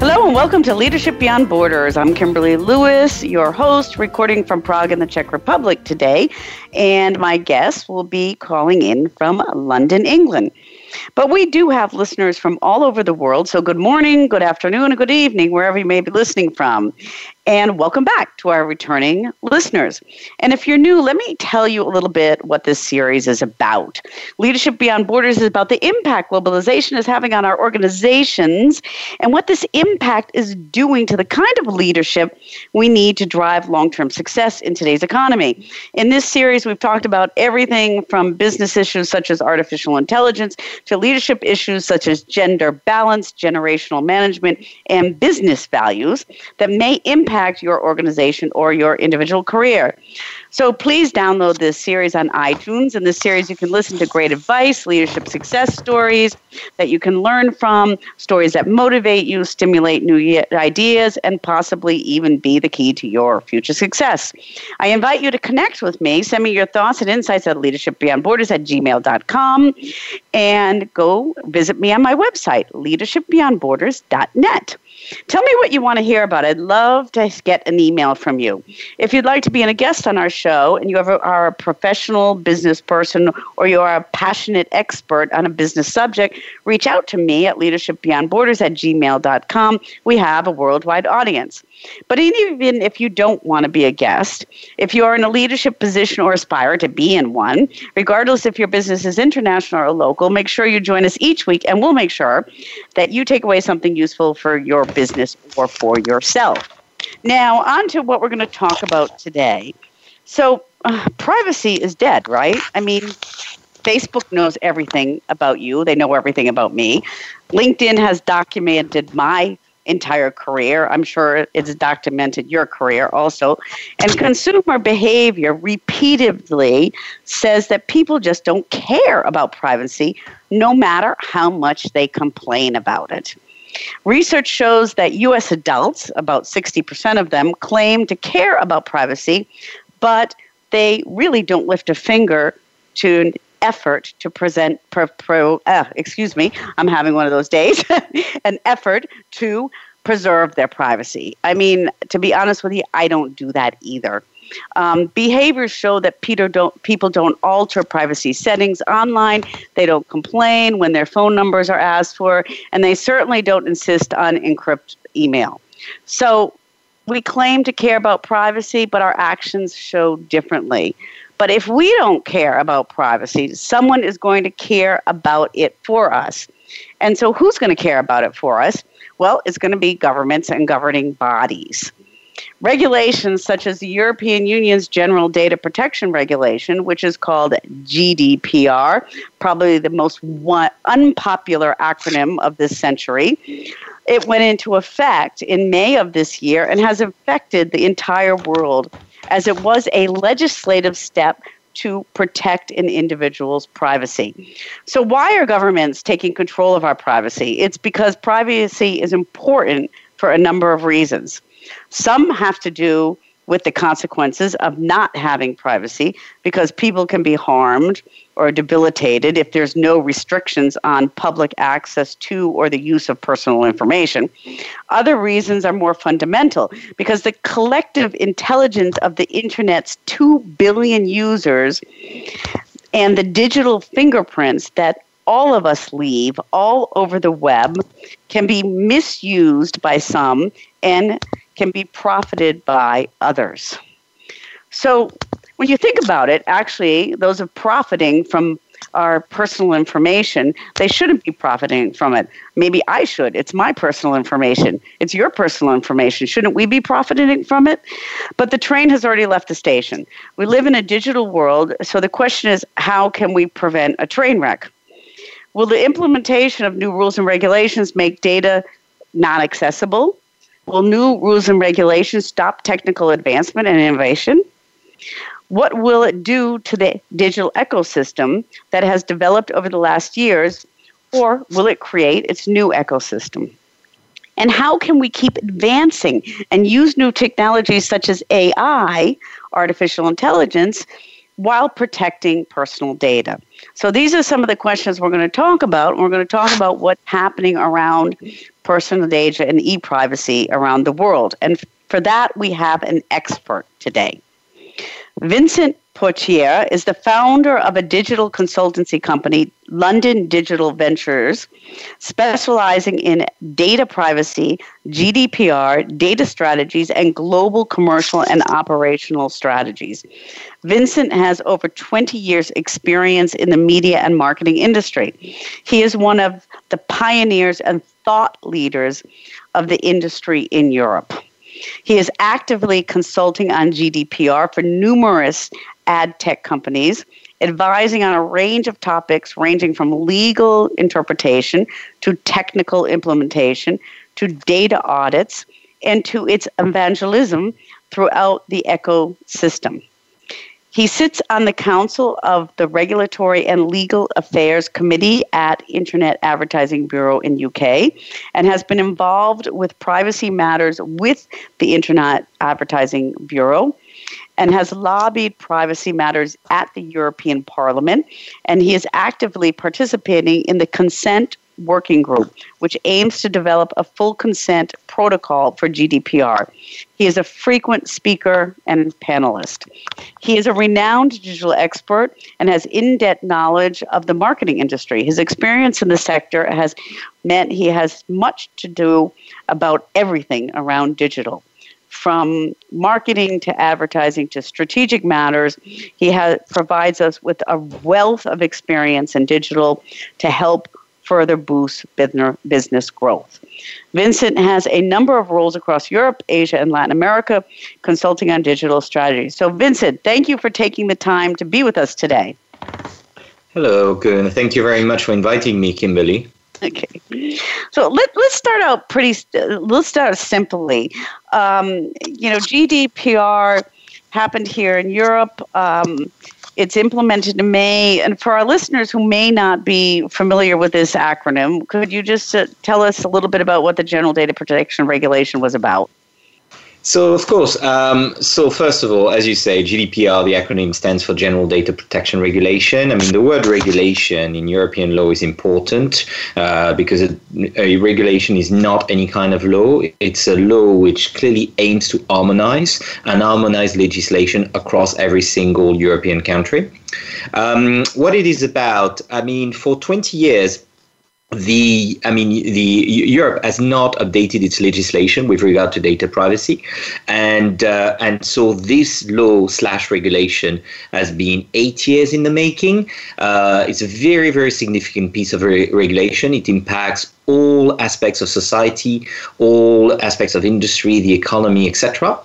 Hello and welcome to Leadership Beyond Borders. I'm Kimberly Lewis, your host, recording from Prague in the Czech Republic today. And my guest will be calling in from London, England. But we do have listeners from all over the world. So good morning, good afternoon, and good evening, wherever you may be listening from and welcome back to our returning listeners. And if you're new, let me tell you a little bit what this series is about. Leadership Beyond Borders is about the impact globalization is having on our organizations and what this impact is doing to the kind of leadership we need to drive long term success in today's economy. In this series, we've talked about everything from business issues such as artificial intelligence to leadership issues such as gender balance, generational management, and business values that may impact impact your organization or your individual career. So please download this series on iTunes. In this series, you can listen to great advice, leadership success stories that you can learn from, stories that motivate you, stimulate new ideas, and possibly even be the key to your future success. I invite you to connect with me. Send me your thoughts and insights at leadershipbeyondborders at gmail.com and go visit me on my website, leadershipbeyondborders.net. Tell me what you want to hear about. I'd love to get an email from you. If you'd like to be in a guest on our show and you ever are a professional business person or you are a passionate expert on a business subject, reach out to me at leadershipbeyondborders at gmail.com. We have a worldwide audience. But even if you don't want to be a guest, if you are in a leadership position or aspire to be in one, regardless if your business is international or local, make sure you join us each week and we'll make sure that you take away something useful for your business or for yourself. Now, on to what we're going to talk about today. So, uh, privacy is dead, right? I mean, Facebook knows everything about you, they know everything about me. LinkedIn has documented my entire career. I'm sure it's documented your career also. And consumer behavior repeatedly says that people just don't care about privacy no matter how much they complain about it. Research shows that US adults, about 60% of them, claim to care about privacy, but they really don't lift a finger to an effort to present pro, pro uh, excuse me i'm having one of those days an effort to preserve their privacy i mean to be honest with you i don't do that either um, behaviors show that don't, people don't alter privacy settings online. They don't complain when their phone numbers are asked for, and they certainly don't insist on encrypt email. So we claim to care about privacy, but our actions show differently. But if we don't care about privacy, someone is going to care about it for us. And so, who's going to care about it for us? Well, it's going to be governments and governing bodies. Regulations such as the European Union's General Data Protection Regulation, which is called GDPR, probably the most one, unpopular acronym of this century. It went into effect in May of this year and has affected the entire world as it was a legislative step to protect an individual's privacy. So, why are governments taking control of our privacy? It's because privacy is important for a number of reasons. Some have to do with the consequences of not having privacy because people can be harmed or debilitated if there's no restrictions on public access to or the use of personal information. Other reasons are more fundamental because the collective intelligence of the internet's 2 billion users and the digital fingerprints that all of us leave all over the web can be misused by some and can be profited by others. So, when you think about it, actually, those are profiting from our personal information, they shouldn't be profiting from it. Maybe I should. It's my personal information. It's your personal information. Shouldn't we be profiting from it? But the train has already left the station. We live in a digital world, so the question is how can we prevent a train wreck? Will the implementation of new rules and regulations make data not accessible? Will new rules and regulations stop technical advancement and innovation? What will it do to the digital ecosystem that has developed over the last years, or will it create its new ecosystem? And how can we keep advancing and use new technologies such as AI, artificial intelligence, while protecting personal data? So these are some of the questions we're going to talk about. We're going to talk about what's happening around personal data and e-privacy around the world. And for that, we have an expert today. Vincent Potier is the founder of a digital consultancy company, London Digital Ventures, specializing in data privacy, GDPR, data strategies, and global commercial and operational strategies. Vincent has over 20 years' experience in the media and marketing industry. He is one of the pioneers and thought leaders of the industry in Europe. He is actively consulting on GDPR for numerous ad tech companies, advising on a range of topics ranging from legal interpretation to technical implementation to data audits and to its evangelism throughout the ecosystem. He sits on the Council of the Regulatory and Legal Affairs Committee at Internet Advertising Bureau in UK and has been involved with privacy matters with the Internet Advertising Bureau and has lobbied privacy matters at the European Parliament and he is actively participating in the consent working group, which aims to develop a full consent protocol for GDPR. He is a frequent speaker and panelist. He is a renowned digital expert and has in depth knowledge of the marketing industry. His experience in the sector has meant he has much to do about everything around digital. From marketing to advertising to strategic matters, he has, provides us with a wealth of experience in digital to help further boost business growth. Vincent has a number of roles across Europe, Asia, and Latin America, consulting on digital strategy. So, Vincent, thank you for taking the time to be with us today. Hello, good. Thank you very much for inviting me, Kimberly. Okay, so let, let's start out pretty. Let's start simply. Um, you know, GDPR happened here in Europe. Um, it's implemented in May. And for our listeners who may not be familiar with this acronym, could you just uh, tell us a little bit about what the General Data Protection Regulation was about? So, of course, um, so first of all, as you say, GDPR, the acronym stands for General Data Protection Regulation. I mean, the word regulation in European law is important uh, because a, a, regulation is not any kind of law. It's a law which clearly aims to harmonize and harmonize legislation across every single European country. Um, what it is about, I mean, for 20 years, the i mean the europe has not updated its legislation with regard to data privacy. And uh, and so this law slash regulation has been eight years in the making. Uh, it's a very very significant piece of re- regulation. It impacts all aspects of society, all aspects of industry, the economy, etc.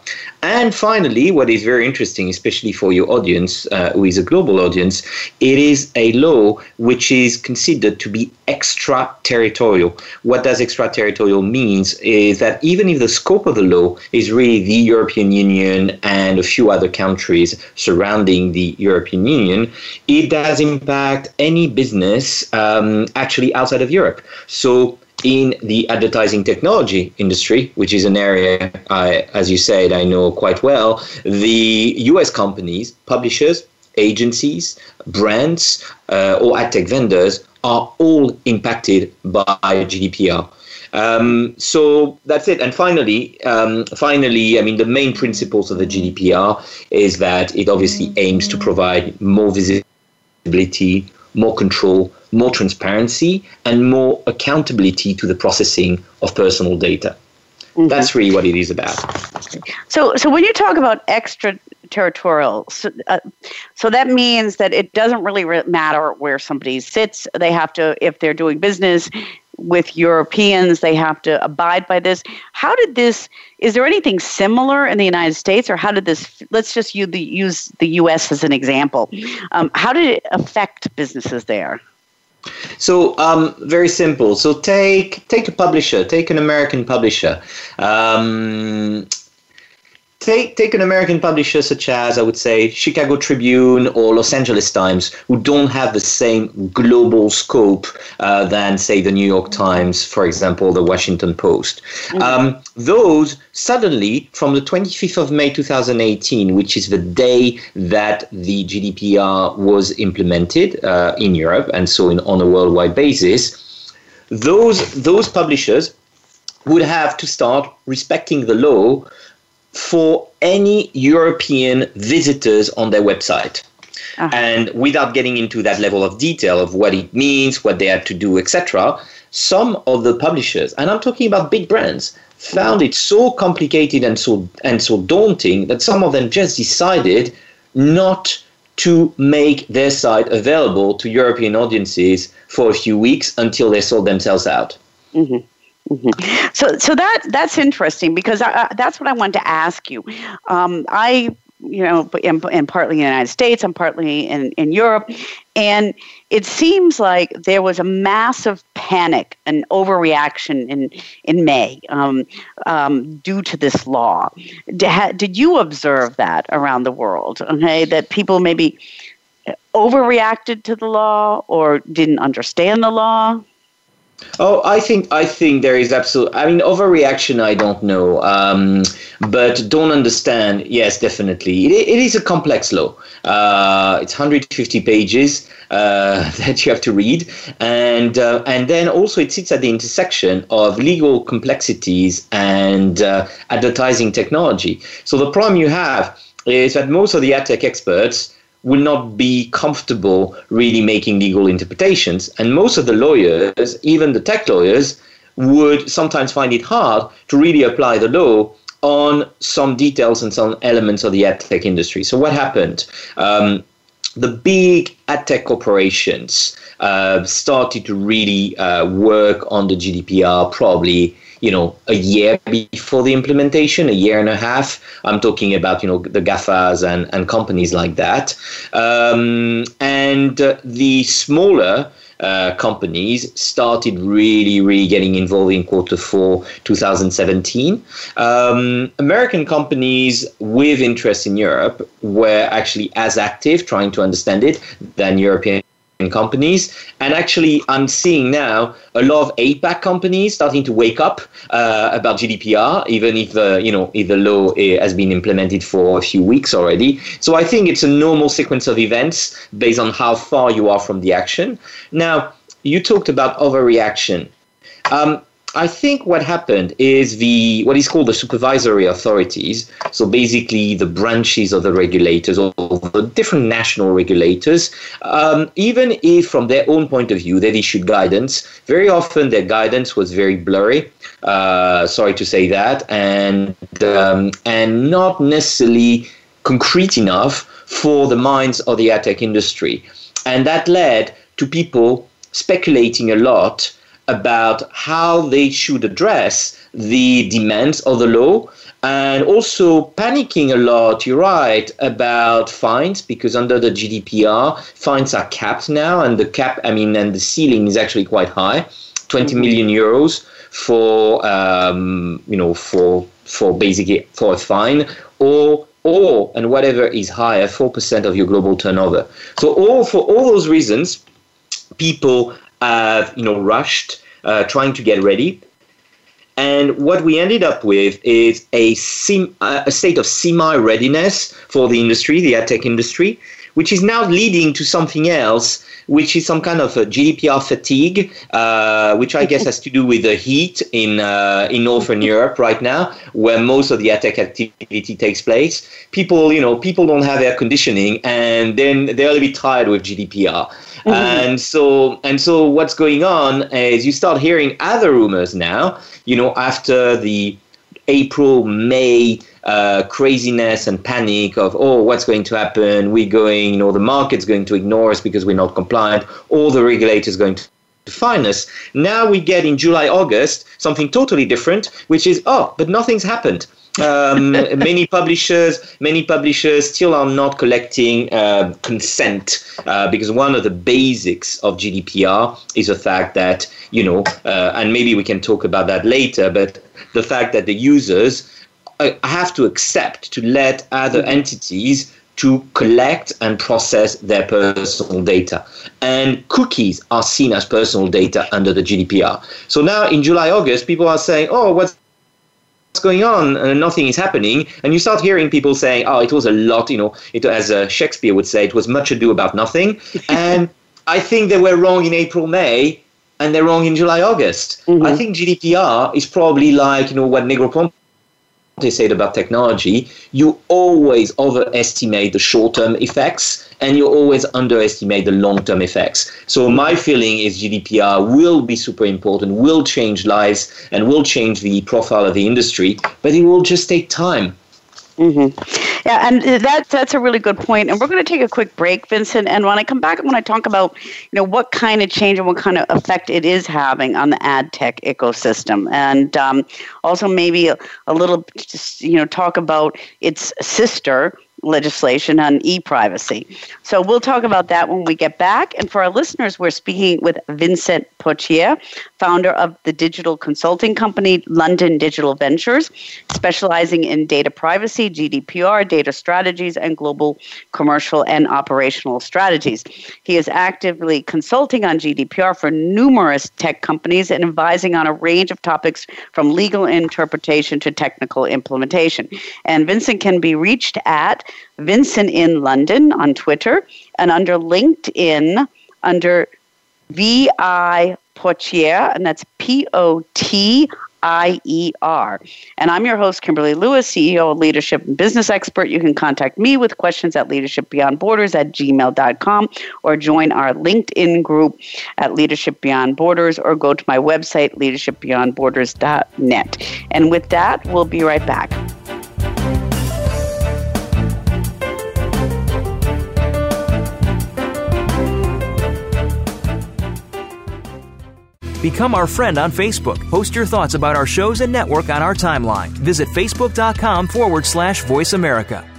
And finally, what is very interesting, especially for your audience, uh, who is a global audience, it is a law which is considered to be extraterritorial. What does extraterritorial means is that even if the scope of the law is really the European Union and a few other countries surrounding the European Union, it does impact any business um, actually outside of Europe. So in the advertising technology industry, which is an area, I, as you said, I know quite well, the US companies, publishers, agencies, brands, uh, or ad tech vendors are all impacted by GDPR. Um, so that's it. And finally, um, finally, I mean, the main principles of the GDPR is that it obviously aims to provide more visibility, more control, more transparency, and more accountability to the processing of personal data. Mm-hmm. That's really what it is about. So, so when you talk about extraterritorial, so, uh, so that means that it doesn't really matter where somebody sits. They have to, if they're doing business with Europeans, they have to abide by this. How did this? Is there anything similar in the United States, or how did this? Let's just use the, use the U.S. as an example. Um, how did it affect businesses there? So um, very simple. So take take a publisher, take an American publisher. Um, take take an American publisher such as I would say Chicago Tribune or Los Angeles Times, who don't have the same global scope uh, than say the New York Times, for example, the Washington Post. Mm-hmm. Um, those suddenly, from the 25th of May 2018, which is the day that the GDPR was implemented uh, in Europe and so in, on a worldwide basis, those those publishers would have to start respecting the law for any European visitors on their website. Uh-huh. And without getting into that level of detail of what it means, what they had to do, etc., some of the publishers, and I'm talking about big brands, found it so complicated and so and so daunting that some of them just decided not to make their site available to European audiences for a few weeks until they sold themselves out. Mm-hmm. Mm-hmm. So, so that that's interesting because I, that's what I wanted to ask you. Um, I, you know, am, am partly in the United States, I'm partly in, in Europe, and it seems like there was a massive panic and overreaction in in May um, um, due to this law. Did, did you observe that around the world? Okay, that people maybe overreacted to the law or didn't understand the law. Oh, I think I think there is absolute. I mean, overreaction. I don't know, um, but don't understand. Yes, definitely. It, it is a complex law. Uh, it's 150 pages uh, that you have to read, and uh, and then also it sits at the intersection of legal complexities and uh, advertising technology. So the problem you have is that most of the ad tech experts will not be comfortable really making legal interpretations. And most of the lawyers, even the tech lawyers, would sometimes find it hard to really apply the law on some details and some elements of the ad tech industry. So, what happened? Um, the big ad tech corporations uh, started to really uh, work on the GDPR probably you know a year before the implementation, a year and a half. I'm talking about you know the GAFAs and and companies like that, um, and uh, the smaller. Uh, companies started really, really getting involved in quarter four 2017. Um, American companies with interest in Europe were actually as active trying to understand it than European companies. And actually, I'm seeing now a lot of APAC companies starting to wake up uh, about GDPR, even if the you know if the law eh, has been implemented for a few weeks already. So I think it's a normal sequence of events based on how far you are from the action. Now, you talked about overreaction. Um, I think what happened is the what is called the supervisory authorities, so basically the branches of the regulators or the different national regulators, um, even if from their own point of view they've issued guidance, very often their guidance was very blurry. Uh, sorry to say that, and um, and not necessarily concrete enough for the minds of the ad tech industry, and that led to people speculating a lot about how they should address the demands of the law and also panicking a lot, you're right, about fines because under the GDPR, fines are capped now, and the cap, I mean, and the ceiling is actually quite high 20 mm-hmm. euros for, um, you know, for, for basically for a fine or or and whatever is higher, four percent of your global turnover. So all for all those reasons, people have you know rushed, uh, trying to get ready. And what we ended up with is a, sim, a state of semi readiness for the industry, the ad tech industry, which is now leading to something else, which is some kind of a GDPR fatigue, uh, which I guess has to do with the heat in uh, in Northern Europe right now, where most of the ad tech activity takes place. People, you know, people don't have air conditioning, and then they're a little bit tired with GDPR. Mm-hmm. And so and so what's going on is you start hearing other rumors now, you know, after the April, May uh, craziness and panic of, oh, what's going to happen? We're going, you know, the market's going to ignore us because we're not compliant, all the regulator's going to fine us. Now we get in July, August, something totally different, which is, oh, but nothing's happened. Um, many publishers, many publishers still are not collecting uh, consent uh, because one of the basics of GDPR is the fact that you know, uh, and maybe we can talk about that later, but the fact that the users uh, have to accept to let other entities to collect and process their personal data. And cookies are seen as personal data under the GDPR. So now in July, August, people are saying, oh, what's going on? And nothing is happening. And you start hearing people saying oh it was a lot you know it as uh, shakespeare would say it was much ado about nothing. And i think they were wrong in april may and they're wrong in july august. Mm-hmm. i think gdpr is probably like you know what negroponte said about technology, you always overestimate the short term effects and you always underestimate the long term effects. So, my feeling is GDPR will be super important, will change lives, and will change the profile of the industry, but it will just take time. Mm-hmm. Yeah, and that that's a really good point. And we're going to take a quick break, Vincent. And when I come back, I want to talk about you know what kind of change and what kind of effect it is having on the ad tech ecosystem, and um, also maybe a, a little just you know talk about its sister legislation on e privacy. So we'll talk about that when we get back. And for our listeners, we're speaking with Vincent Potier, founder of the digital consulting company London Digital Ventures, specializing in data privacy, GDPR, data strategies, and global commercial and operational strategies. He is actively consulting on GDPR for numerous tech companies and advising on a range of topics from legal interpretation to technical implementation. And Vincent can be reached at Vincent in London on Twitter and under LinkedIn under VI Potier, and that's P O T I E R. And I'm your host, Kimberly Lewis, CEO of Leadership and Business Expert. You can contact me with questions at leadershipbeyondborders at gmail.com or join our LinkedIn group at Leadership Beyond Borders or go to my website, leadershipbeyondborders.net. And with that, we'll be right back. Become our friend on Facebook. Post your thoughts about our shows and network on our timeline. Visit facebook.com forward slash voice America.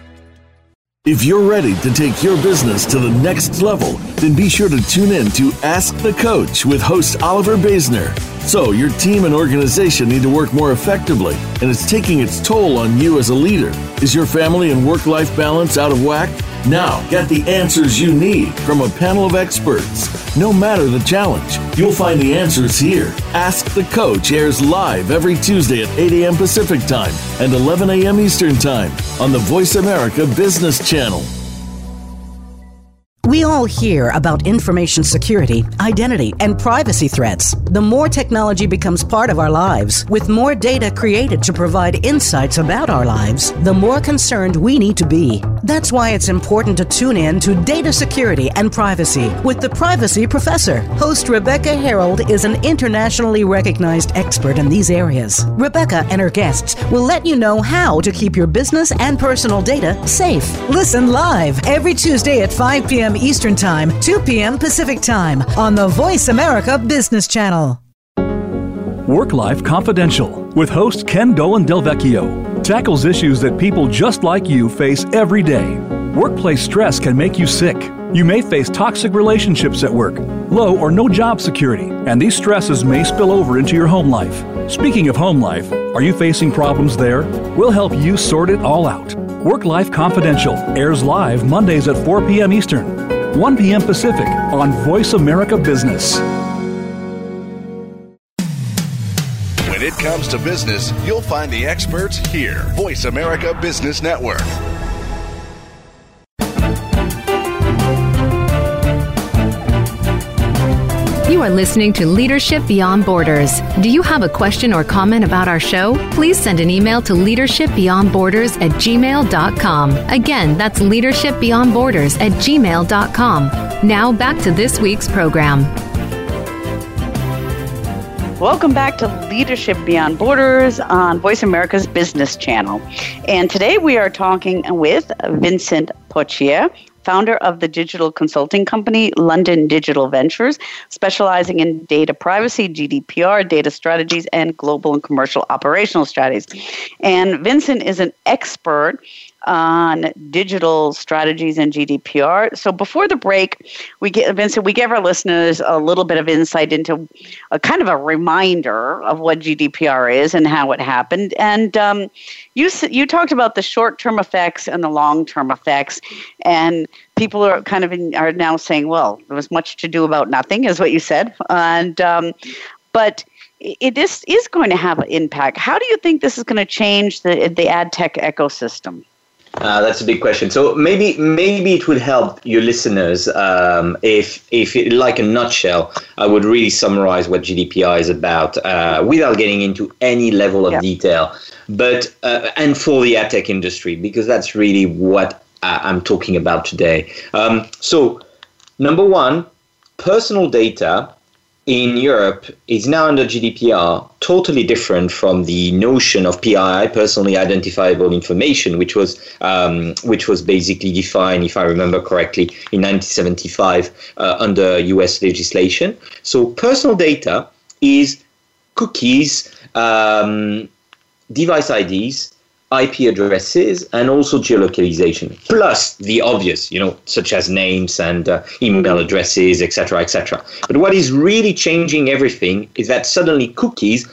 If you're ready to take your business to the next level, then be sure to tune in to Ask the Coach with host Oliver Basner. So, your team and organization need to work more effectively, and it's taking its toll on you as a leader. Is your family and work life balance out of whack? Now, get the answers you need from a panel of experts. No matter the challenge, you'll find the answers here. Ask the Coach airs live every Tuesday at 8 a.m. Pacific Time and 11 a.m. Eastern Time on the Voice America Business Channel. We all hear about information security, identity, and privacy threats. The more technology becomes part of our lives, with more data created to provide insights about our lives, the more concerned we need to be. That's why it's important to tune in to Data Security and Privacy with the Privacy Professor. Host Rebecca Herold is an internationally recognized expert in these areas. Rebecca and her guests will let you know how to keep your business and personal data safe. Listen live every Tuesday at 5 p.m. Eastern Time, 2 p.m. Pacific Time on the Voice America Business Channel. Work Life Confidential with host Ken Dolan Del Vecchio tackles issues that people just like you face every day. Workplace stress can make you sick. You may face toxic relationships at work, low or no job security, and these stresses may spill over into your home life. Speaking of home life, are you facing problems there? We'll help you sort it all out. Work Life Confidential airs live Mondays at 4 p.m. Eastern, 1 p.m. Pacific on Voice America Business. Comes to business, you'll find the experts here. Voice America Business Network. You are listening to Leadership Beyond Borders. Do you have a question or comment about our show? Please send an email to leadershipbeyondborders at gmail.com. Again, that's leadershipbeyondborders at gmail.com. Now back to this week's program. Welcome back to Leadership Beyond Borders on Voice America's Business Channel. And today we are talking with Vincent Potier, founder of the digital consulting company London Digital Ventures, specializing in data privacy, GDPR, data strategies, and global and commercial operational strategies. And Vincent is an expert on digital strategies and GDPR. So before the break, we get Vincent, we gave our listeners a little bit of insight into a kind of a reminder of what GDPR is and how it happened. And um, you you talked about the short term effects and the long term effects, and people are kind of in, are now saying, well, there was much to do about nothing, is what you said, and um, but it is, is going to have an impact. How do you think this is going to change the the ad tech ecosystem? Uh, that's a big question. So maybe maybe it would help your listeners um, if if it, like a nutshell, I would really summarize what GDPR is about uh, without getting into any level of yeah. detail. But uh, and for the ad tech industry because that's really what I'm talking about today. Um, so number one, personal data in Europe is now under GDPR totally different from the notion of PII, personally identifiable information, which was um, which was basically defined, if I remember correctly, in 1975 uh, under U.S. legislation. So personal data is cookies, um, device IDs, IP addresses and also geolocalization, plus the obvious, you know, such as names and uh, email addresses, etc., etc. But what is really changing everything is that suddenly cookies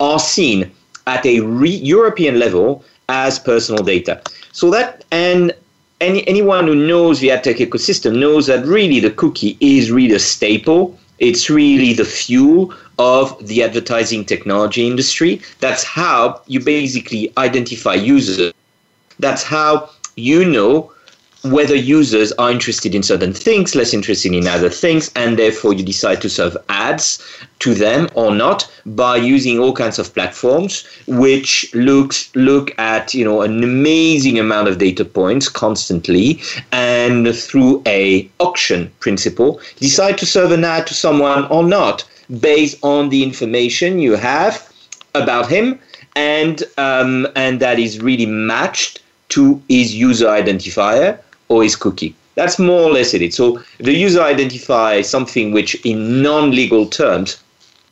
are seen at a re- European level as personal data. So that and any, anyone who knows the ad tech ecosystem knows that really the cookie is really a staple. It's really the fuel of the advertising technology industry. That's how you basically identify users. That's how you know whether users are interested in certain things, less interested in other things, and therefore you decide to serve ads to them or not by using all kinds of platforms which looks look at you know an amazing amount of data points constantly and through a auction principle decide to serve an ad to someone or not based on the information you have about him and um, and that is really matched to his user identifier or his cookie. That's more or less it. So the user identifier is something which, in non-legal terms,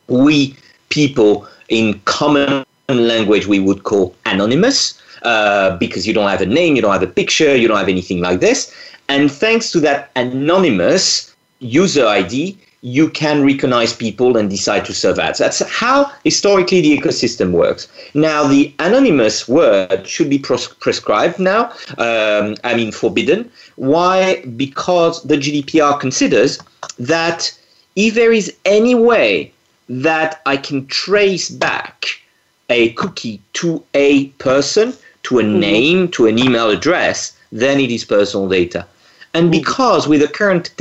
we people in common language we would call anonymous, uh, because you don't have a name, you don't have a picture, you don't have anything like this. And thanks to that anonymous user ID, you can recognize people and decide to serve ads. That's how historically the ecosystem works. Now, the anonymous word should be pros- prescribed now, um, I mean, forbidden. Why? Because the GDPR considers that if there is any way that I can trace back a cookie to a person, to a mm-hmm. name, to an email address, then it is personal data. And mm-hmm. because with the current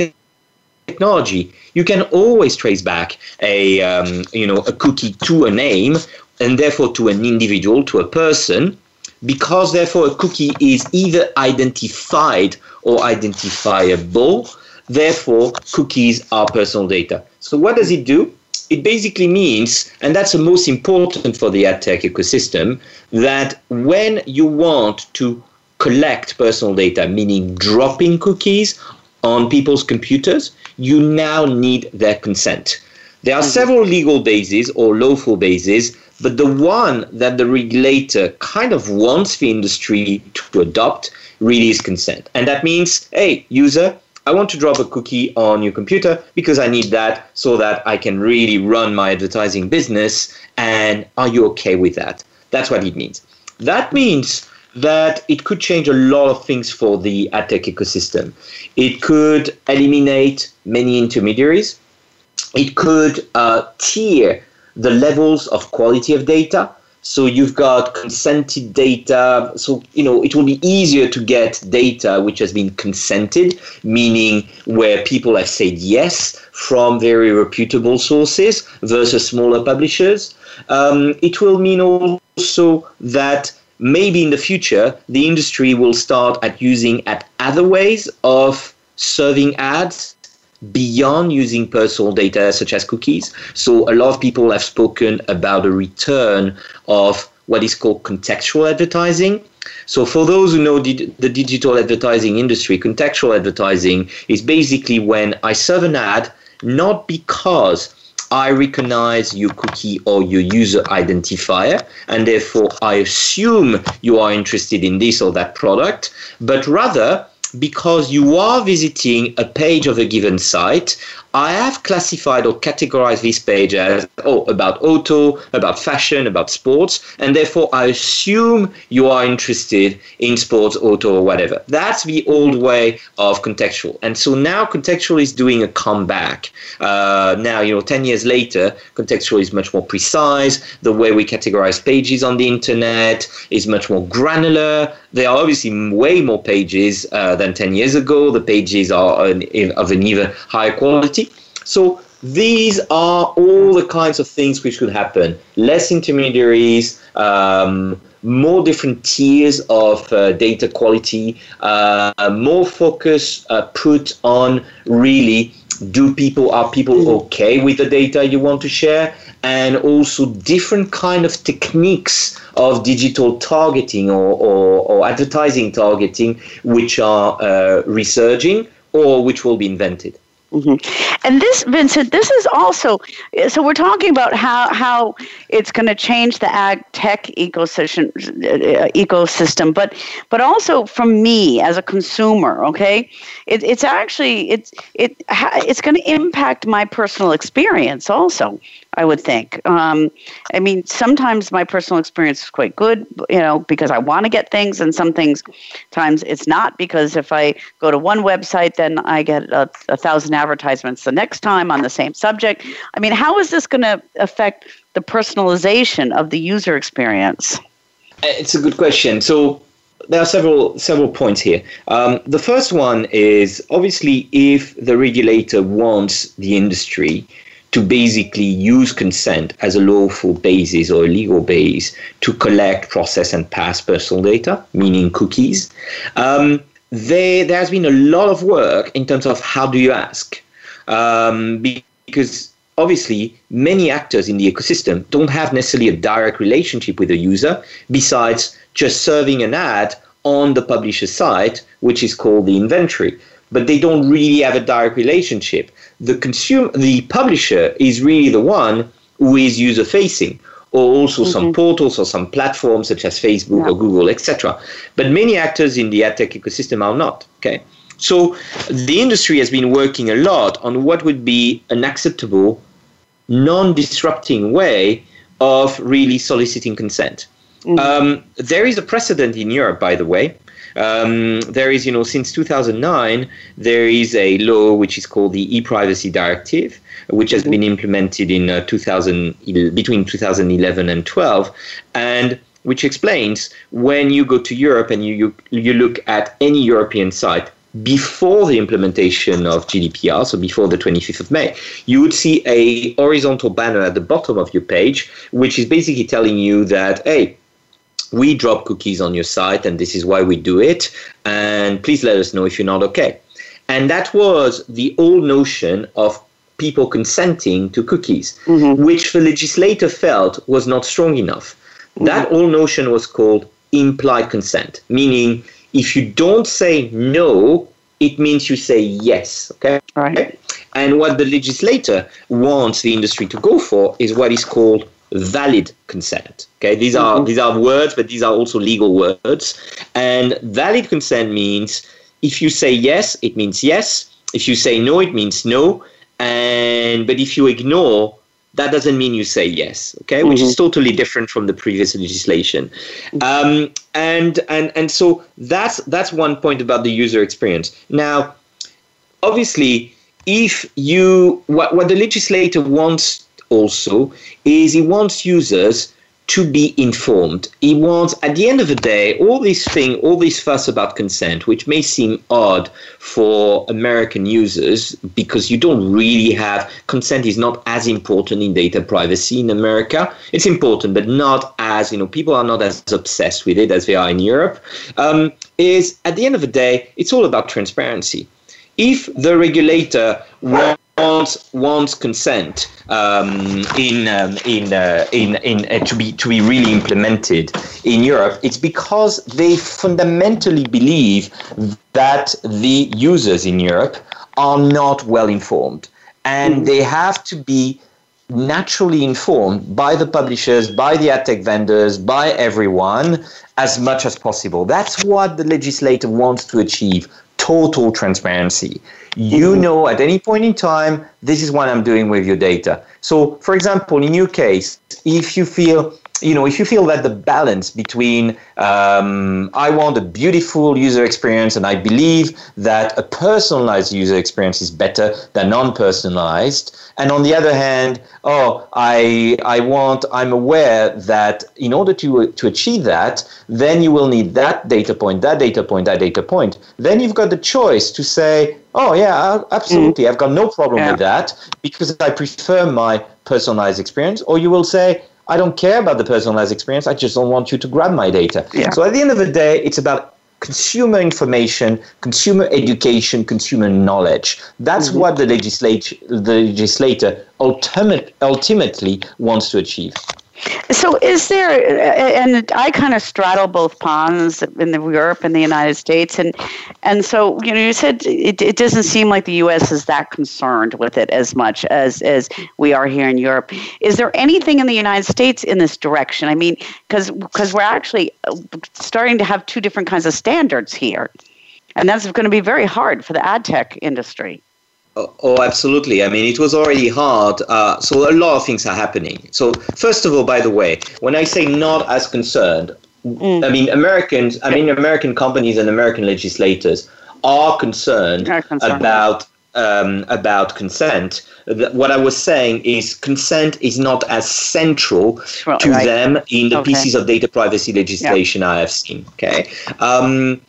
technology, you can always trace back a um, you know a cookie to a name and therefore to an individual, to a person, because therefore a cookie is either identified or identifiable. Therefore, cookies are personal data. So what does it do? It basically means, and that's the most important for the ad tech ecosystem, that when you want to collect personal data, meaning dropping cookies on people's computers, you now need their consent. There are mm-hmm. several legal bases or lawful bases, but the one that the regulator kind of wants the industry to adopt really is consent. And that means, hey, user, I want to drop a cookie on your computer because I need that so that I can really run my advertising business. And are you okay with that? That's what it means. That means that it could change a lot of things for the ad tech ecosystem. It could eliminate many intermediaries. It could uh, tier the levels of quality of data. So you've got consented data. So, you know, it will be easier to get data which has been consented, meaning where people have said yes from very reputable sources versus smaller publishers. Um, it will mean also that maybe in the future the industry will start at using at other ways of serving ads beyond using personal data such as cookies. So a lot of people have spoken about a return of what is called contextual advertising. So, for those who know the, the digital advertising industry, contextual advertising is basically when I serve an ad not because I recognize your cookie or your user identifier, and therefore I assume you are interested in this or that product, but rather because you are visiting a page of a given site, I have classified or categorized this page as oh about auto, about fashion, about sports, and therefore I assume you are interested in sports, auto, or whatever. That's the old way of contextual, and so now contextual is doing a comeback. Uh, now you know, ten years later, contextual is much more precise. The way we categorize pages on the internet is much more granular. There are obviously way more pages uh, than ten years ago. The pages are an, of an even higher quality. So these are all the kinds of things which could happen. Less intermediaries, um, more different tiers of uh, data quality, uh, more focus uh, put on really do people are people okay with the data you want to share? And also different kind of techniques of digital targeting or, or, or advertising targeting which are uh, resurging or which will be invented Mm-hmm. And this, Vincent, this is also so we're talking about how how it's going to change the ad tech ecosystem uh, ecosystem, but but also from me as a consumer, okay, it, it's actually it's it it's going to impact my personal experience also. I would think. Um, I mean, sometimes my personal experience is quite good, you know, because I want to get things, and some things, times it's not because if I go to one website, then I get a, a thousand advertisements the next time on the same subject. I mean, how is this going to affect the personalization of the user experience? It's a good question. So there are several several points here. Um, the first one is obviously if the regulator wants the industry to basically use consent as a lawful basis or a legal base to collect, process, and pass personal data, meaning cookies. Um, there, there has been a lot of work in terms of how do you ask, um, because obviously many actors in the ecosystem don't have necessarily a direct relationship with the user besides just serving an ad on the publisher's site, which is called the inventory. But they don't really have a direct relationship the consumer, the publisher is really the one who is user facing, or also mm-hmm. some portals or some platforms such as Facebook yeah. or Google, etc. But many actors in the ad tech ecosystem are not. Okay, so the industry has been working a lot on what would be an acceptable, non-disrupting way of really soliciting consent. Mm-hmm. Um, there is a precedent in Europe, by the way, um, there is, you know, since 2009, there is a law which is called the e-privacy directive, which has been implemented in uh, 2000 between 2011 and 12, and which explains when you go to Europe and you, you, you look at any European site, before the implementation of GDPR, so before the 25th of May, you would see a horizontal banner at the bottom of your page, which is basically telling you that, hey, we drop cookies on your site and this is why we do it. And please let us know if you're not okay. And that was the old notion of people consenting to cookies mm-hmm. which the legislator felt was not strong enough. Mm-hmm. that old notion was called implied consent meaning if you don't say no it means you say yes okay? Right. And what the legislator wants the industry to go for is what is called valid consent. Okay, these are mm-hmm. these are words, but these are also legal words. And valid consent means if you say yes, it means yes. If you say no, it means no. And but if you ignore, that doesn't mean you say yes. Okay, mm-hmm. which is mm-hmm. totally different from the previous legislation. Um, and and and so that's that's one point about the user experience. Now, obviously, if you what what the legislator wants also is he wants users to be informed. He wants, at the end of the day, all this thing, all this fuss about consent, which may seem odd for American users because you don't really have consent is not as important in data privacy in America. It's important, but not as you know, people are not as obsessed with it as they are in Europe. Um, is at the end of the day, it's all about transparency. If the regulator wants wants wants consent um, in um, in uh, in in uh, to be to be really implemented in Europe, it's because they fundamentally believe that the users in Europe are not well informed, and mm-hmm. they have to be naturally informed by the publishers, by the ad tech vendors, by everyone as much as possible. That's what the legislator wants to achieve total transparency. You mm-hmm. know at any point in time, this is what I'm doing with your data. So, for example, in your case, if you feel you know, if you feel that the balance between um, I want a beautiful user experience and I believe that a personalized user experience is better than non-personalized, and on the other hand, oh, I I want I'm aware that in order to to achieve that, then you will need that data point, that data point, that data point. Then you've got the choice to say, oh yeah, absolutely, mm. I've got no problem yeah. with that because I prefer my personalized experience. Or you will say I don't care about the personalized experience. I just don't want you to grab my data. Yeah. So at the end of the day, it's about consumer information, consumer education, consumer knowledge. That's mm-hmm. what the legislature, the legislator ultimate, ultimately wants to achieve. So, is there, and I kind of straddle both ponds in Europe and the United States, and and so you know, you said it, it doesn't seem like the U.S. is that concerned with it as much as as we are here in Europe. Is there anything in the United States in this direction? I mean, because because we're actually starting to have two different kinds of standards here, and that's going to be very hard for the ad tech industry. Oh, oh, absolutely. I mean, it was already hard. Uh, so a lot of things are happening. So first of all, by the way, when I say not as concerned, mm. I mean Americans. I mean American companies and American legislators are concerned, are concerned. about um, about consent. What I was saying is consent is not as central well, to right. them in the okay. pieces of data privacy legislation yeah. I have seen. Okay. Um,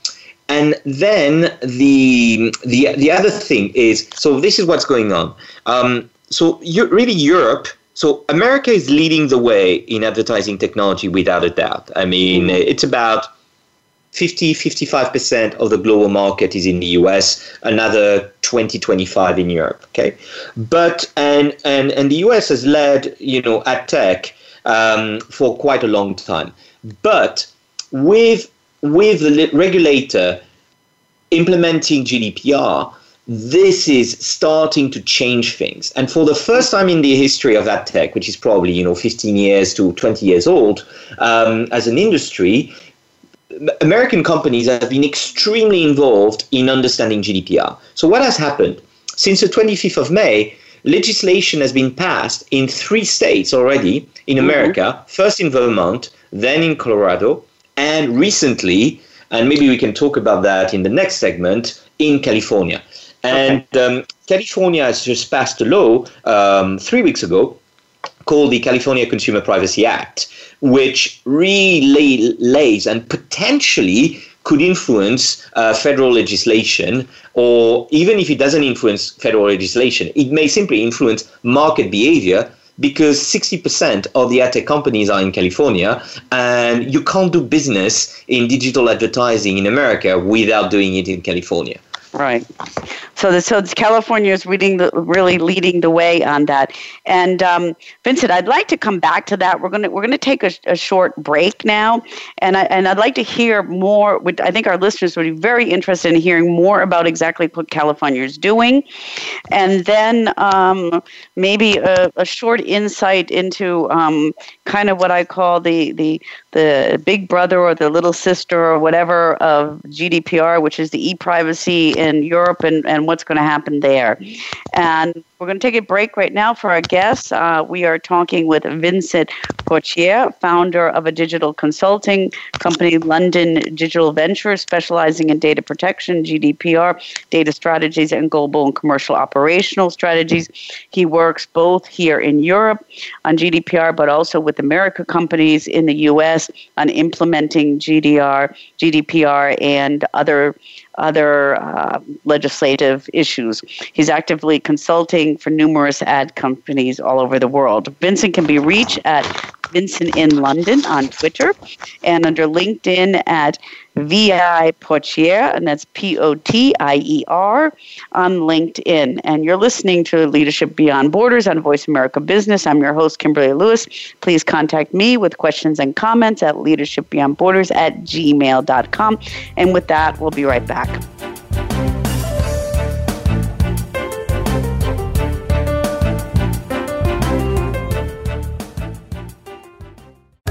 and then the the the other thing is so this is what's going on. Um, so you, really Europe. So America is leading the way in advertising technology without a doubt. I mean, mm-hmm. it's about 50 55% of the global market is in the US, another 20 25 in Europe, okay? But and and and the US has led, you know, ad tech um, for quite a long time. But with with the regulator implementing GDPR, this is starting to change things. And for the first time in the history of ad tech, which is probably you know 15 years to 20 years old, um, as an industry, American companies have been extremely involved in understanding GDPR. So what has happened since the 25th of May? Legislation has been passed in three states already in mm-hmm. America. Mm-hmm. First in Vermont, then in Colorado, and recently, and maybe we can talk about that in the next segment, in California. And um, California has just passed a law um, three weeks ago called the California Consumer Privacy Act, which really lays and potentially could influence uh, federal legislation, or even if it doesn't influence federal legislation, it may simply influence market behavior because 60% of the ad tech companies are in California, and you can't do business in digital advertising in America without doing it in California. Right. So, the, so California is reading the, really leading the way on that. And um, Vincent, I'd like to come back to that. We're gonna we're gonna take a, a short break now, and I and I'd like to hear more. I think our listeners would be very interested in hearing more about exactly what California is doing, and then um, maybe a, a, short insight into um, kind of what I call the the the big brother or the little sister or whatever of GDPR, which is the e-privacy in Europe and, and what's going to happen there. And we're going to take a break right now for our guests. Uh, we are talking with Vincent Potier, founder of a digital consulting company, London Digital Ventures, specializing in data protection, GDPR, data strategies, and global and commercial operational strategies. He works both here in Europe on GDPR, but also with America companies in the U.S. on implementing GDR, GDPR, and other other uh, legislative issues. He's actively consulting for numerous ad companies all over the world. Vincent can be reached at Vincent in London on Twitter and under LinkedIn at VI Potier, and that's P O T I E R, on LinkedIn. And you're listening to Leadership Beyond Borders on Voice America Business. I'm your host, Kimberly Lewis. Please contact me with questions and comments at leadershipbeyondborders at gmail.com. And with that, we'll be right back.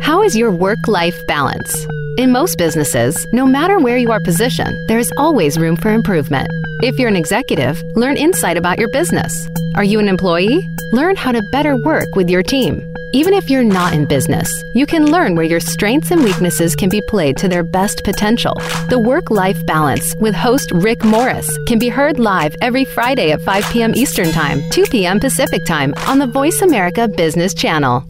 How is your work life balance? In most businesses, no matter where you are positioned, there is always room for improvement. If you're an executive, learn insight about your business. Are you an employee? Learn how to better work with your team. Even if you're not in business, you can learn where your strengths and weaknesses can be played to their best potential. The Work Life Balance with host Rick Morris can be heard live every Friday at 5 p.m. Eastern Time, 2 p.m. Pacific Time on the Voice America Business Channel.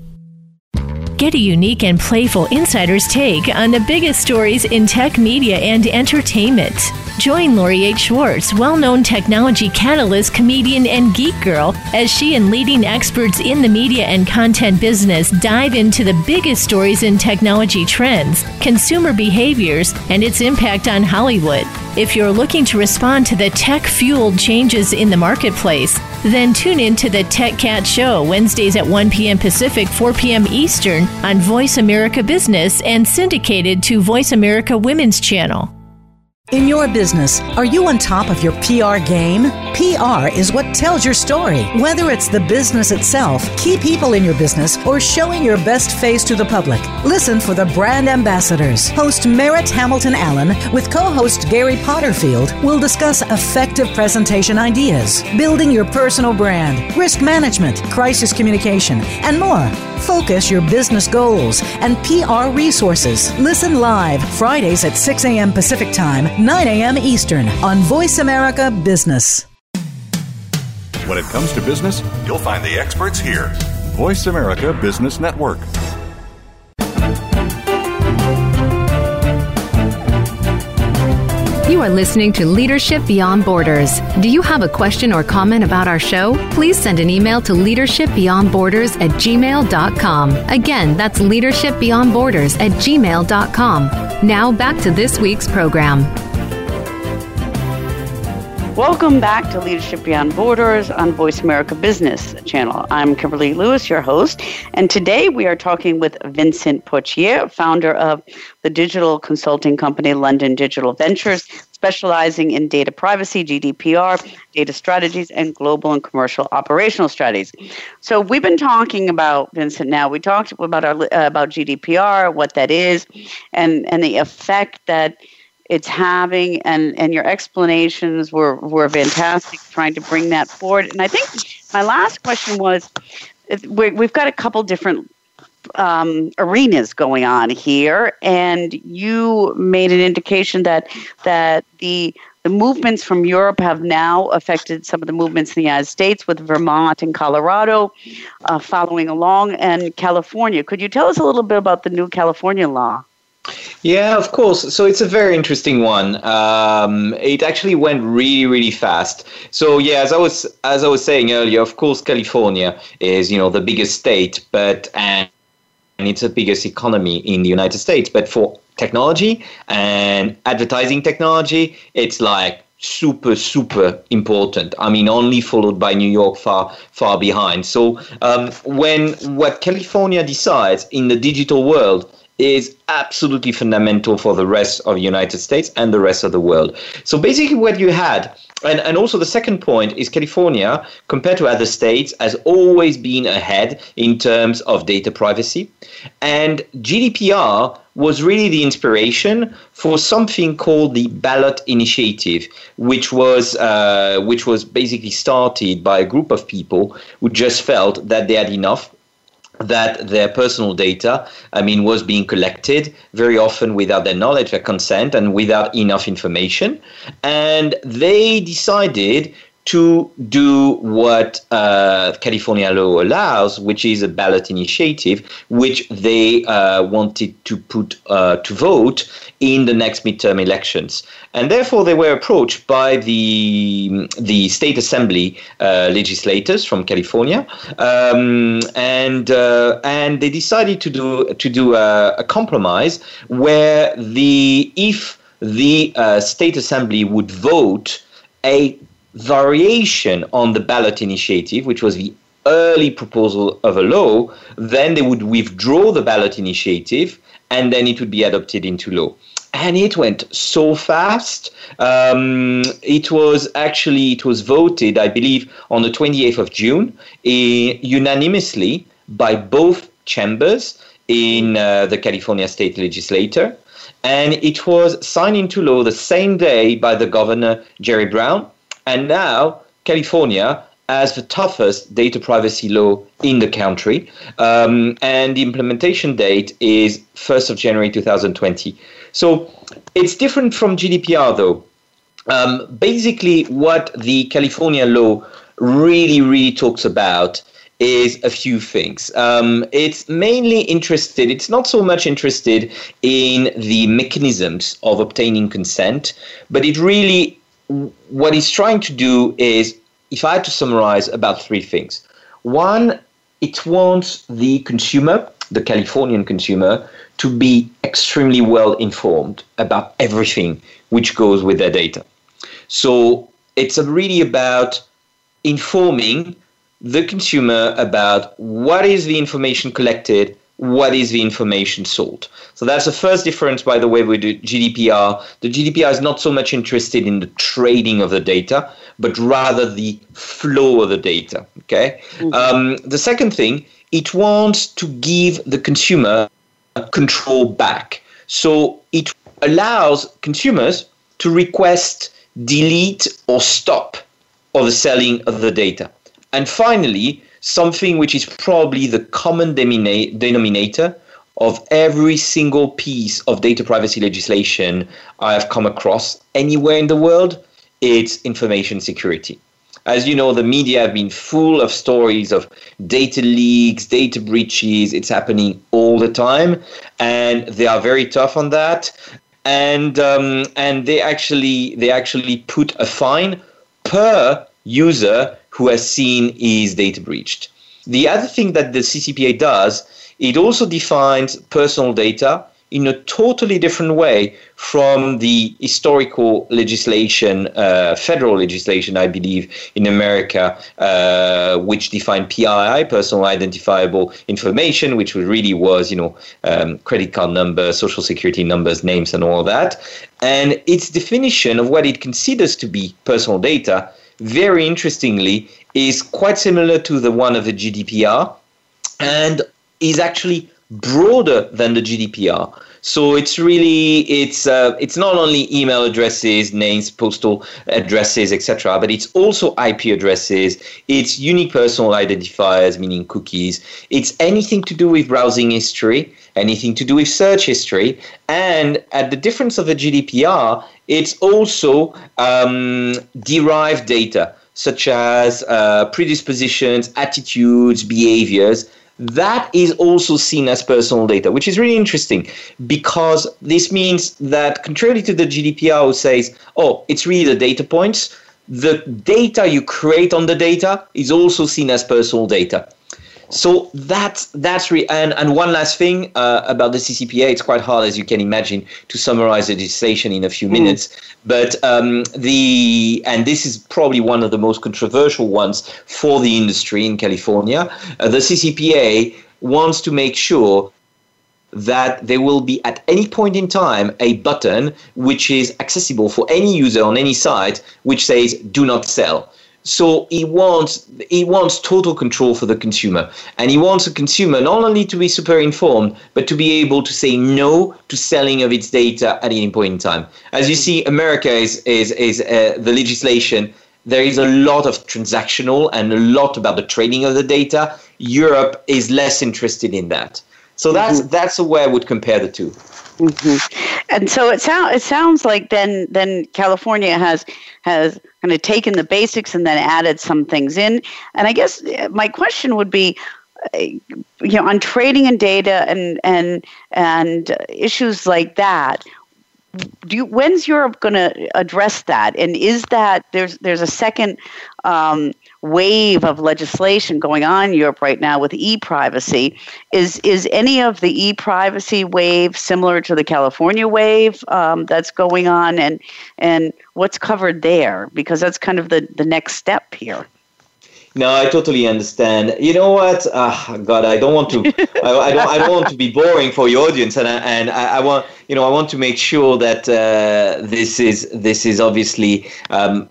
Get a unique and playful insider's take on the biggest stories in tech media and entertainment. Join Lori H. Schwartz, well known technology catalyst, comedian, and geek girl, as she and leading experts in the media and content business dive into the biggest stories in technology trends, consumer behaviors, and its impact on Hollywood. If you're looking to respond to the tech fueled changes in the marketplace, then tune in to the Tech Cat Show Wednesdays at 1 p.m. Pacific, 4 p.m. Eastern on Voice America Business and syndicated to Voice America Women's Channel. In your business, are you on top of your PR game? PR is what tells your story, whether it's the business itself, key people in your business, or showing your best face to the public. Listen for the brand ambassadors. Host Merritt Hamilton Allen with co host Gary Potterfield will discuss effective presentation ideas, building your personal brand, risk management, crisis communication, and more. Focus your business goals and PR resources. Listen live Fridays at 6 a.m. Pacific Time, 9 a.m. Eastern on Voice America Business. When it comes to business, you'll find the experts here. Voice America Business Network. You are listening to Leadership Beyond Borders. Do you have a question or comment about our show? Please send an email to leadershipbeyondborders at gmail.com. Again, that's leadershipbeyondborders at gmail.com. Now back to this week's program. Welcome back to Leadership Beyond Borders on Voice America Business Channel. I'm Kimberly Lewis, your host, and today we are talking with Vincent Potier, founder of the digital consulting company London Digital Ventures, specializing in data privacy, GDPR, data strategies, and global and commercial operational strategies. So we've been talking about Vincent. Now we talked about our uh, about GDPR, what that is, and and the effect that it's having and and your explanations were were fantastic trying to bring that forward and i think my last question was we've got a couple different um, arenas going on here and you made an indication that that the the movements from Europe have now affected some of the movements in the United States, with Vermont and Colorado uh, following along, and California. Could you tell us a little bit about the new California law? Yeah, of course. So it's a very interesting one. Um, it actually went really, really fast. So yeah, as I was as I was saying earlier, of course, California is you know the biggest state, but and it's the biggest economy in the United States. But for technology and advertising technology, it's like super super important i mean only followed by new york far far behind so um, when what california decides in the digital world is absolutely fundamental for the rest of the United States and the rest of the world. So basically, what you had, and, and also the second point is California, compared to other states, has always been ahead in terms of data privacy. And GDPR was really the inspiration for something called the ballot initiative, which was uh, which was basically started by a group of people who just felt that they had enough that their personal data, I mean, was being collected very often without their knowledge, their consent, and without enough information. And they decided to do what uh, California law allows, which is a ballot initiative, which they uh, wanted to put uh, to vote in the next midterm elections. And therefore, they were approached by the the state assembly uh, legislators from California, um, and uh, and they decided to do to do a, a compromise where the if the uh, state assembly would vote a variation on the ballot initiative, which was the early proposal of a law, then they would withdraw the ballot initiative and then it would be adopted into law. And it went so fast. Um, it was actually it was voted, I believe, on the 28th of June, eh, unanimously by both chambers in uh, the California state legislature, and it was signed into law the same day by the governor Jerry Brown and now California has the toughest data privacy law in the country. Um, and the implementation date is 1st of January 2020. So it's different from GDPR, though. Um, basically, what the California law really, really talks about is a few things. Um, it's mainly interested, it's not so much interested in the mechanisms of obtaining consent, but it really what he's trying to do is, if I had to summarize, about three things. One, it wants the consumer, the Californian consumer, to be extremely well informed about everything which goes with their data. So it's really about informing the consumer about what is the information collected, what is the information sold. So that's the first difference, by the way, with the GDPR. The GDPR is not so much interested in the trading of the data, but rather the flow of the data. Okay. Mm-hmm. Um, the second thing, it wants to give the consumer control back. So it allows consumers to request delete or stop of the selling of the data. And finally, something which is probably the common denominator of every single piece of data privacy legislation I have come across anywhere in the world, it's information security. As you know, the media have been full of stories of data leaks, data breaches. It's happening all the time, and they are very tough on that. And um, and they actually they actually put a fine per user who has seen his data breached. The other thing that the CCPA does, it also defines personal data in a totally different way from the historical legislation, uh, federal legislation, I believe, in America, uh, which defined PII, personal identifiable information, which really was, you know, um, credit card numbers, social security numbers, names, and all that. And its definition of what it considers to be personal data very interestingly, is quite similar to the one of the GDPR and is actually broader than the GDPR. So it's really it's uh, it's not only email addresses, names, postal addresses, etc., but it's also IP addresses. It's unique personal identifiers, meaning cookies. It's anything to do with browsing history, anything to do with search history, and at the difference of the GDPR, it's also um, derived data such as uh, predispositions, attitudes, behaviors. That is also seen as personal data, which is really interesting because this means that, contrary to the GDPR, who says, oh, it's really the data points, the data you create on the data is also seen as personal data. So that's that's re- and and one last thing uh, about the CCPA. It's quite hard, as you can imagine, to summarize the legislation in a few mm. minutes. But um, the and this is probably one of the most controversial ones for the industry in California. Uh, the CCPA wants to make sure that there will be at any point in time a button which is accessible for any user on any site which says "Do not sell." So he wants he wants total control for the consumer, and he wants a consumer not only to be super informed, but to be able to say no to selling of its data at any point in time. As you see, America is is is uh, the legislation. There is a lot of transactional and a lot about the trading of the data. Europe is less interested in that. So that's mm-hmm. that's the way I would compare the two. Mm-hmm. And so it sounds it sounds like then then California has has kind of taken the basics and then added some things in. And I guess uh, my question would be, uh, you know, on trading and data and and and issues like that. Do you, when's Europe going to address that? And is that there's there's a second um, wave of legislation going on in Europe right now with e-privacy. Is is any of the e-privacy wave similar to the California wave um, that's going on, and and what's covered there? Because that's kind of the the next step here. No, I totally understand. You know what? Uh, God, I don't want to. I, I, don't. I don't want to be boring for your audience, and I, and I, I want you know I want to make sure that uh, this is this is obviously um,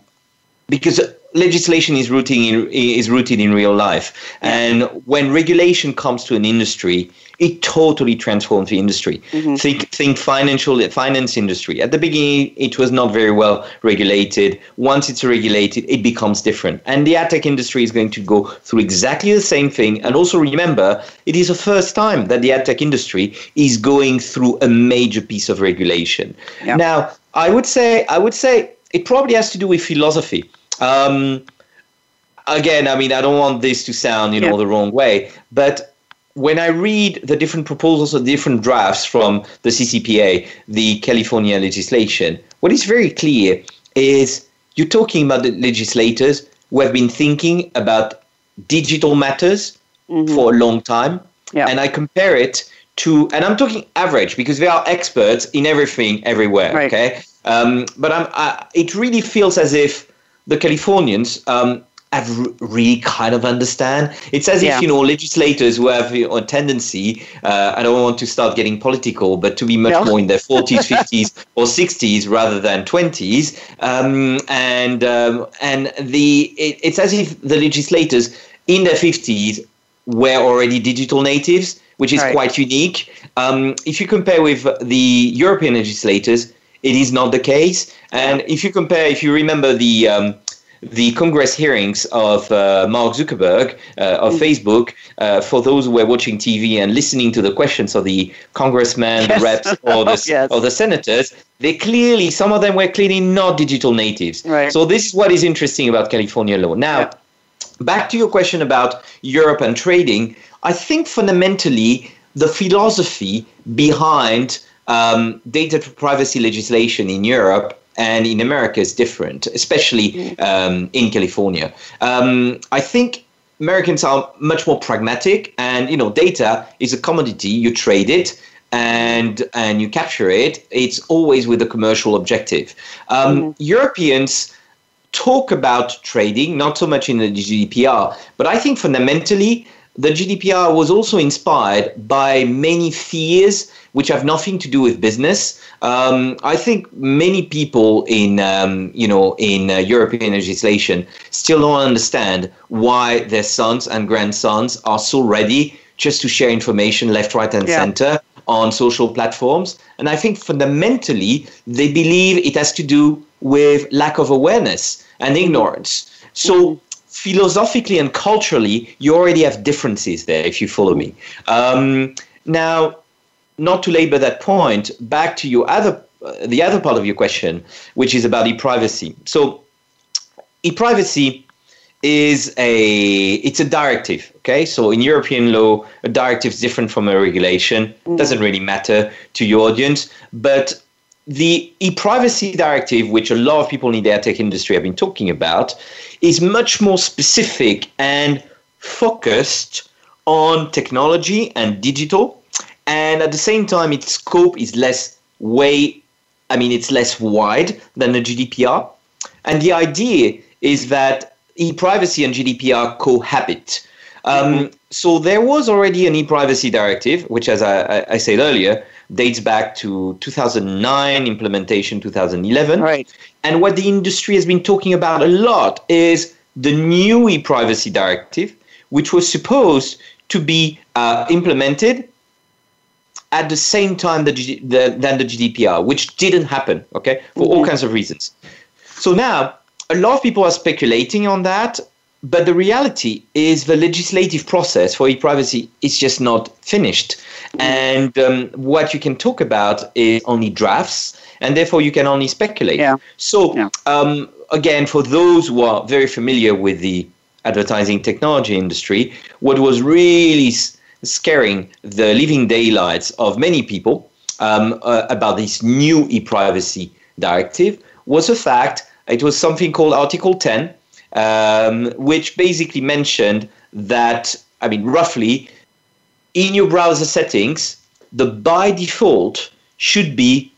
because legislation is rooted in is rooted in real life, and when regulation comes to an industry, it totally transforms the industry. Mm-hmm. Think think financial finance industry. At the beginning, it was not very well regulated. Once it's regulated, it becomes different, and the ad tech industry is going to go through exactly the same thing. And also remember, it is the first time that the ad tech industry is going through a major piece of regulation. Yeah. Now, I would say I would say it probably has to do with philosophy. Um, again, I mean, I don't want this to sound, you know, yeah. the wrong way, but when I read the different proposals or different drafts from the CCPA, the California legislation, what is very clear is you're talking about the legislators who have been thinking about digital matters mm-hmm. for a long time. Yeah. And I compare it to, and I'm talking average because they are experts in everything, everywhere. Right. Okay. Um, but I'm, I, it really feels as if the Californians um, have really kind of understand. It's as yeah. if you know legislators who have you know, a tendency. Uh, I don't want to start getting political, but to be much no. more in their forties, fifties, or sixties rather than twenties. Um, and um, and the it, it's as if the legislators in their fifties were already digital natives, which is right. quite unique. Um, if you compare with the European legislators, it is not the case. And if you compare, if you remember the um, the Congress hearings of uh, Mark Zuckerberg uh, of mm. Facebook, uh, for those who were watching TV and listening to the questions of the congressmen, yes. the reps, or the, yes. or the senators, they clearly, some of them were clearly not digital natives. Right. So this is what is interesting about California law. Now, yeah. back to your question about Europe and trading, I think fundamentally the philosophy behind um, data privacy legislation in Europe and in America is different, especially mm. um, in California. Um, I think Americans are much more pragmatic, and you know, data is a commodity. You trade it, and and you capture it. It's always with a commercial objective. Um, mm. Europeans talk about trading, not so much in the GDPR, but I think fundamentally the GDPR was also inspired by many fears which have nothing to do with business. Um, I think many people in um, you know in uh, European legislation still don't understand why their sons and grandsons are so ready just to share information left, right, and yeah. center on social platforms. And I think fundamentally they believe it has to do with lack of awareness and ignorance. So mm-hmm philosophically and culturally, you already have differences there, if you follow me. Um, now, not to labor that point, back to your other, uh, the other part of your question, which is about e-privacy. So, e-privacy is a it's a directive okay so in european law a directive is different from a regulation mm. doesn't really matter to your audience but the e-privacy directive, which a lot of people in the ad tech industry have been talking about, is much more specific and focused on technology and digital. And at the same time, its scope is less way, I mean, it's less wide than the GDPR. And the idea is that e-privacy and GDPR cohabit. Um, mm-hmm. So there was already an e-privacy directive, which, as I, I said earlier, dates back to 2009, implementation 2011. Right. And what the industry has been talking about a lot is the new e-privacy directive, which was supposed to be uh, implemented at the same time that the, the, than the GDPR, which didn't happen, okay, for mm-hmm. all kinds of reasons. So now, a lot of people are speculating on that. But the reality is the legislative process for e-privacy is just not finished. And um, what you can talk about is only drafts, and therefore you can only speculate. Yeah. So, yeah. Um, again, for those who are very familiar with the advertising technology industry, what was really scaring the living daylights of many people um, uh, about this new e-privacy directive was the fact it was something called Article 10, um, which basically mentioned that, I mean, roughly, in your browser settings, the by default should be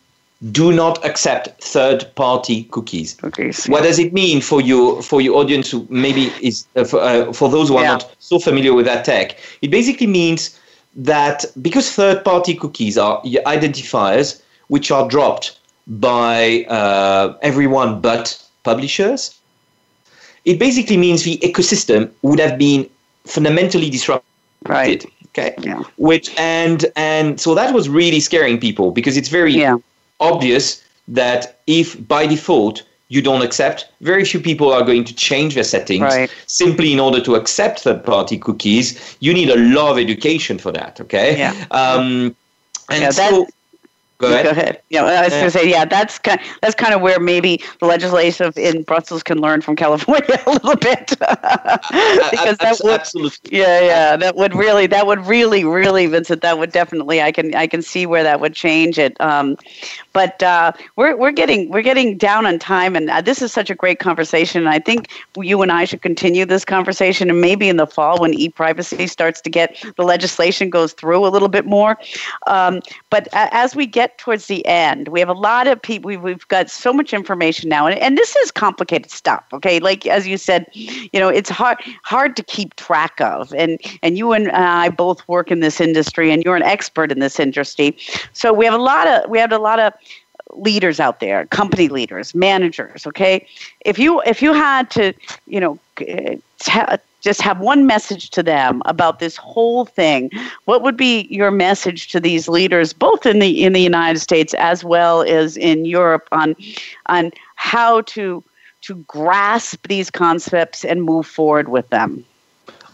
do not accept third-party cookies. Cookies. What does it mean for your for your audience who maybe is uh, for, uh, for those who are Yeah. not so familiar with that tech? It basically means that because third-party cookies are identifiers which are dropped by uh, everyone but publishers, it basically means the ecosystem would have been fundamentally disrupted. Right. Okay. Yeah. Which and and so that was really scaring people because it's very Yeah. obvious that if by default you don't accept, very few people are going to change their settings Right. simply in order to accept third-party cookies. You need a lot of education for that. Okay. Yeah. Um, and Yeah, that- so. Go ahead. Yeah, I was Yeah. going to say, yeah, that's kind, that's kind of where maybe the legislative in Brussels can learn from California a little bit, because that would, absolutely. yeah, yeah, that would really, that would really, really, Vincent, that would definitely, I can, I can see where that would change it. Um, but uh, we're we're getting we're getting down on time, and uh, this is such a great conversation. And I think you and I should continue this conversation, and maybe in the fall when e-privacy starts to get the legislation goes through a little bit more. Um, but a- as we get towards the end, we have a lot of people. We've, got so much information now, and, and this is complicated stuff. Okay, like as you said, you know, it's hard hard to keep track of, and and you and uh, I both work in this industry, and you're an expert in this industry. So we have a lot of we have a lot of leaders out there company leaders managers okay if you if you had to you know g- uh, ha- just have one message to them about this whole thing what would be your message to these leaders both in the in the united states as well as in europe on on how to to grasp these concepts and move forward with them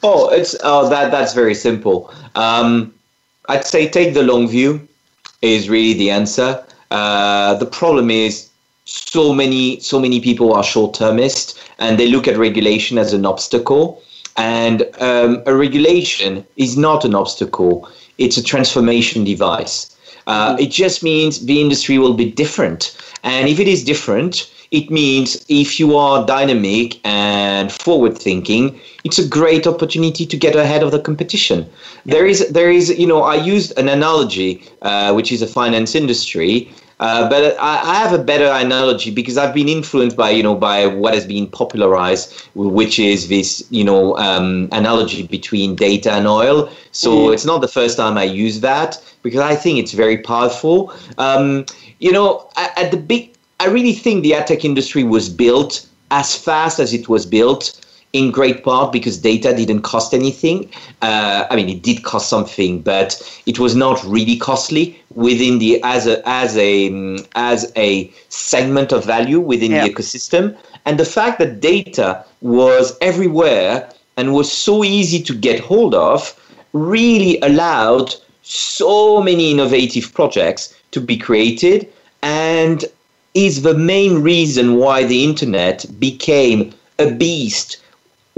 Oh, it's oh that that's very simple. Um, I'd say take the long view is really the answer. Uh, the problem is so many so many people are short termist and they look at regulation as an obstacle. And um, a regulation is not an obstacle; it's a transformation device. Uh, it just means the industry will be different, and if it is different, it means if you are dynamic and forward thinking, it's a great opportunity to get ahead of the competition. There is, there is, you know, I used an analogy, uh, which is a finance industry. Uh, but I, I have a better analogy because I've been influenced by you know by what has been popularized, which is this you know um, analogy between data and oil. So it's not the first time I use that because I think it's very powerful. Um, you know, at, at the big, I really think the ad tech industry was built as fast as it was built in great part because data didn't cost anything. Uh, I mean, it did cost something, but it was not really costly within the as a as a um, as a segment of value within Yeah. the ecosystem. And the fact that data was everywhere and was so easy to get hold of really allowed so many innovative projects to be created and is the main reason why the internet became a beast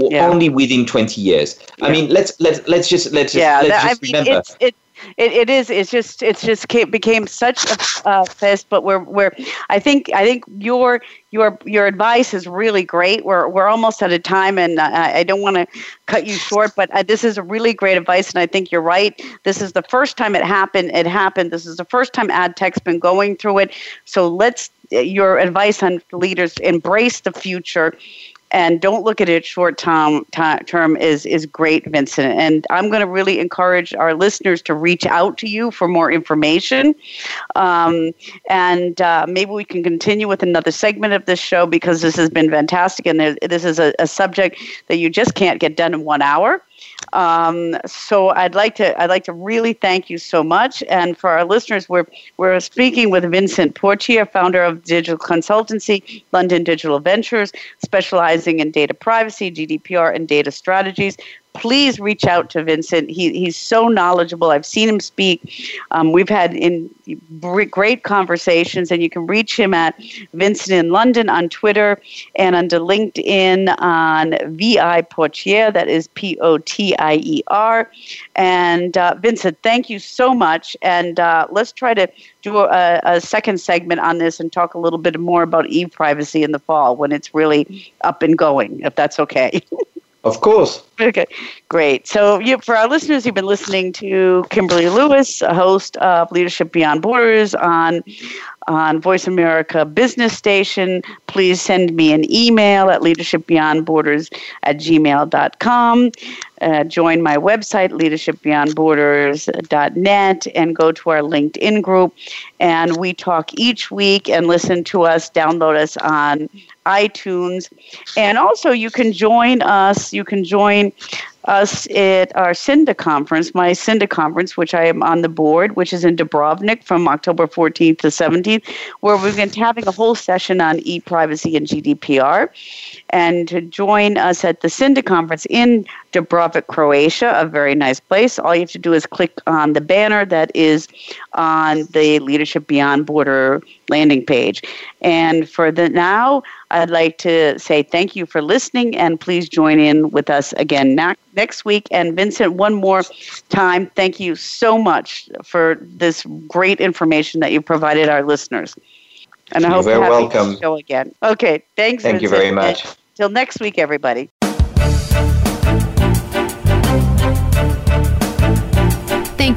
o- Yeah. only within 20 years. I mean, let's let's let's just let's just, yeah, let's that- I just mean, remember. it's it. It, it is. It's just. It's just came, became such a uh, fest. But we're we're. I think. I think your your your advice is really great. We're we're almost out of time, and I, I don't want to cut you short. But uh, this is a really great advice, and I think you're right. This is the first time it happened. It happened. This is the first time ad tech's been going through it. So let's. Your advice on leaders embrace the future and don't look at it short term term is is great vincent. And i'm going to really encourage our listeners to reach out to you for more information. Um, and uh, maybe we can continue with another segment of this show because this has been fantastic. And this is a, a subject that you just can't get done in one hour Um, so I'd like to I'd like to really thank you so much. And for our listeners, we're we're speaking with Vincent Potier, founder of digital consultancy London Digital Ventures, specializing in data privacy, GDPR, and data strategies please reach out to Vincent. He, he's so knowledgeable. I've seen him speak. Um, we've had in great conversations, and you can reach him at Vincent in London on Twitter and under LinkedIn on VI Potier. That is P O T I E R. And uh, Vincent, thank you so much. And uh, let's try to do a, a, second segment on this and talk a little bit more about e privacy in the fall when it's really up and going, if that's okay. Of course. Okay, great. So, you, for our listeners, you've been listening to Kimberly Lewis, a host of Leadership Beyond Borders on on Voice America Business Station. Please send me an email at leadershipbeyondborders at gmail.com. Uh, join my website, leadershipbeyondborders.net, and go to our LinkedIn group. And we talk each week and listen to us, download us on iTunes. And also, you can join us, you can join us at our CINDA conference, my CINDA conference, which I am on the board, which is in Dubrovnik from October 14th to 17th, where we're going to be having a whole session on e-privacy and GDPR. And to join us at the CINDA conference in Dubrovnik, Croatia, a very nice place, all you have to do is click on the banner that is on the Leadership Beyond Border landing page. And for the now, I'd like to say thank you for listening and please join in with us again next week. And Vincent, one more time, thank you so much for this great information that you provided our listeners. And I You're hope very you welcome. show again. Okay, thanks. Thank Vincent. you very much. Till next week, everybody.